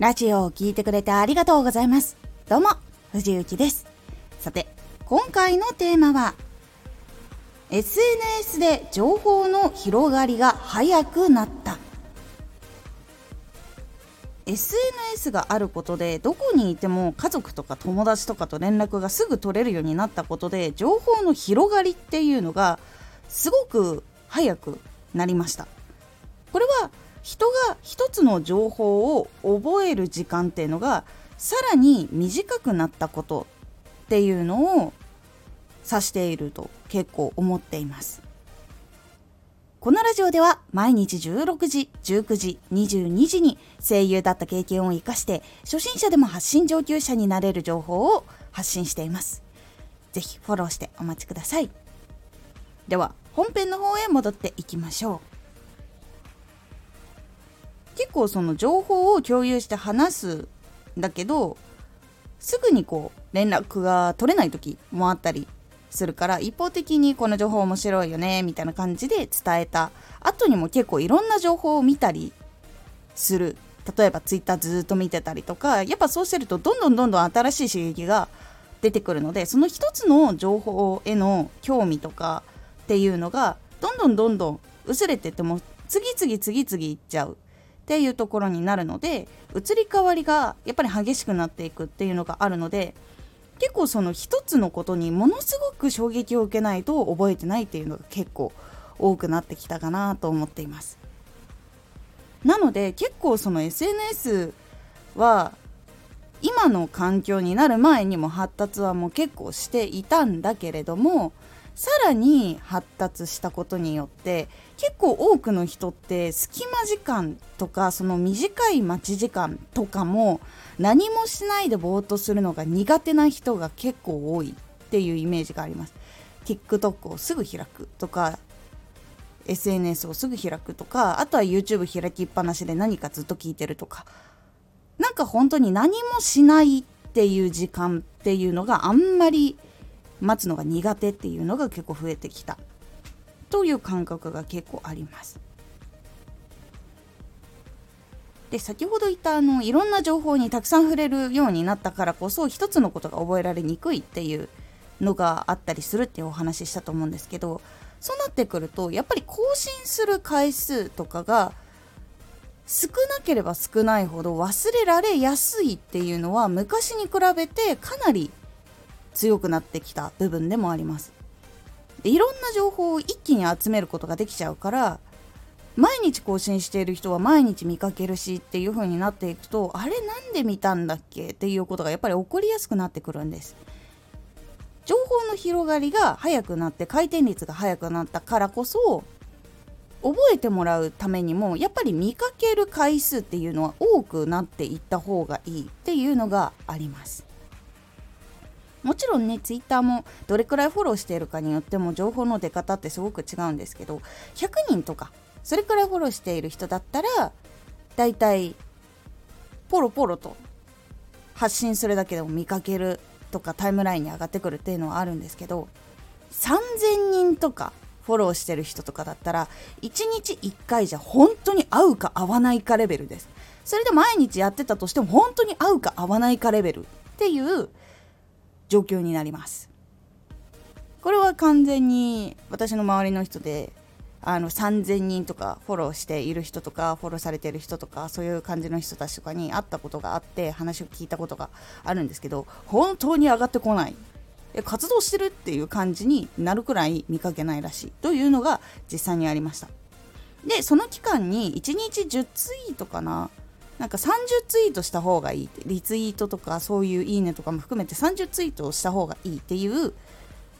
ラジオを聴いてくれてありがとうございます。どうも、藤幸です。さて、今回のテーマは、SNS で情報の広がりが早くなった。SNS があることでどこにいても家族とか友達とかと連絡がすぐ取れるようになったことで情報の広がりっていうのがすごく早くなりましたこれは人が一つの情報を覚える時間っていうのがさらに短くなったことっていうのを指していると結構思っていますこのラジオでは毎日16時、19時、22時に声優だった経験を生かして初心者でも発信上級者になれる情報を発信しています。ぜひフォローしてお待ちください。では本編の方へ戻っていきましょう。結構その情報を共有して話すんだけどすぐにこう連絡が取れない時もあったりするから一方的にこの情報面白いよねみたいな感じで伝えた後にも結構いろんな情報を見たりする。例えば Twitter ずっと見てたりとかやっぱそうしてるとどんどんどんどん新しい刺激が出てくるのでその一つの情報への興味とかっていうのがどんどんどんどん薄れてっても次々次々いっちゃう。っていうところになるので移り変わりがやっぱり激しくなっていくっていうのがあるので結構その一つのことにものすごく衝撃を受けないと覚えてないっていうのが結構多くなってきたかなと思っています。なので結構その SNS は今の環境になる前にも発達はもう結構していたんだけれどもさらに発達したことによって結構多くの人って隙間時間とかその短い待ち時間とかも何もしないでぼーっとするのが苦手な人が結構多いっていうイメージがあります。TikTok をすぐ開くとか SNS をすぐ開くとかあとは YouTube 開きっぱなしで何かずっと聞いてるとか。なんか本当に何もしないっていう時間っていうのがあんまり待つのが苦手っていうのが結構増えてきたという感覚が結構あります。で先ほど言ったあのいろんな情報にたくさん触れるようになったからこそ一つのことが覚えられにくいっていうのがあったりするっていうお話ししたと思うんですけどそうなってくるとやっぱり更新する回数とかが少なければ少ないほど忘れられやすいっていうのは昔に比べてかなり強くなってきた部分でもあります。でいろんな情報を一気に集めることができちゃうから毎日更新している人は毎日見かけるしっていう風になっていくとあれなんで見たんだっけ？っていうことがやっぱり起こりやすくなってくるんです。情報の広がりが速くなって回転率が速くなったからこそ覚えてもらうためにもやっぱり見かける回数っていうのは多くなっていった方がいいっていうのがあります。もちろんねツイッターもどれくらいフォローしているかによっても情報の出方ってすごく違うんですけど100人とかそれくらいフォローしている人だったらだいたいポロポロと発信するだけでも見かけるとかタイムラインに上がってくるっていうのはあるんですけど3000人とかフォローしてる人とかだったら1日1回じゃ本当に合うか合わないかレベルです。それで毎日やってたとしても本当に合うか合わないかレベルっていう状況になります。これは完全に私の周りの人であの3000人とかフォローしている人とかフォローされている人とかそういう感じの人たちとかに会ったことがあって話を聞いたことがあるんですけど本当に上がってこない。活動してるっていう感じになるくらい見かけないらしい。というのが実際にありました。でその期間に1日10ツイートかななんか30ツイートした方がいいリツイートとかそういういいねとかも含めて30ツイートをした方がいいっていう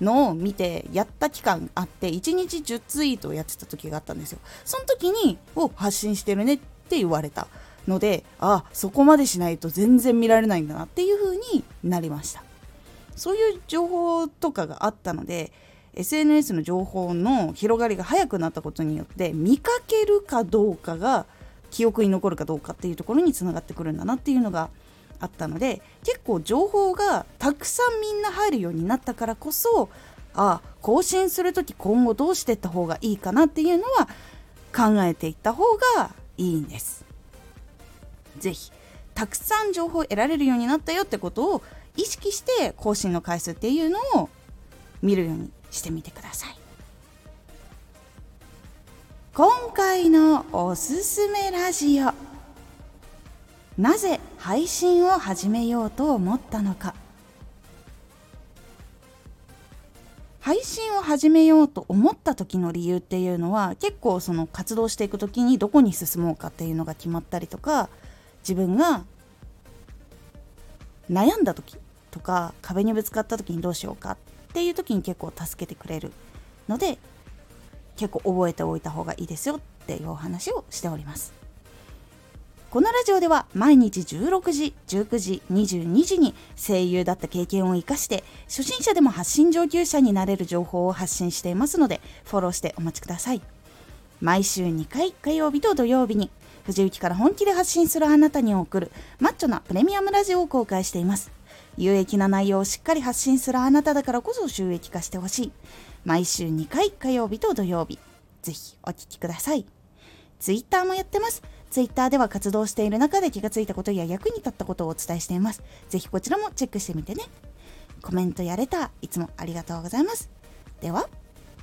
のを見てやった期間あって1日10ツイートをやってた時があったんですよ。その時にを発信してるねって言われたのであそこまでしないと全然見られないんだなっていう風になりました。そういう情報とかがあったので SNS の情報の広がりが早くなったことによって見かけるかどうかが記憶に残るかどうかっていうところにつながってくるんだなっていうのがあったので結構情報がたくさんみんな入るようになったからこそああ更新する時今後どうしていった方がいいかなっていうのは考えていった方がいいんです。是非たくさん情報を得られるようになったよってことを意識して更新の回数っていうのを見るようにしてみてください今回のおすすめラジオ。なぜ配信を始めようと思ったのか。配信を始めようと思った時の理由っていうのは結構その活動していく時にどこに進もうかっていうのが決まったりとか自分が悩んだ時とか壁にぶつかった時にどうしようかっていう時に結構助けてくれるので結構覚えておいた方がいいですよっていうお話をしております。このラジオでは毎日16時、19時、22時に声優だった経験を生かして初心者でも発信上級者になれる情報を発信していますのでフォローしてお待ちください。毎週2回火曜日と土曜日に藤雪から本気で発信するあなたに送るマッチョなプレミアムラジオを公開しています。有益な内容をしっかり発信するあなただからこそ収益化してほしい。毎週2回火曜日と土曜日。ぜひお聴きください。ツイッターもやってます。ツイッターでは活動している中で気がついたことや役に立ったことをお伝えしています。ぜひこちらもチェックしてみてね。コメントやれたいつもありがとうございます。では、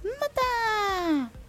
また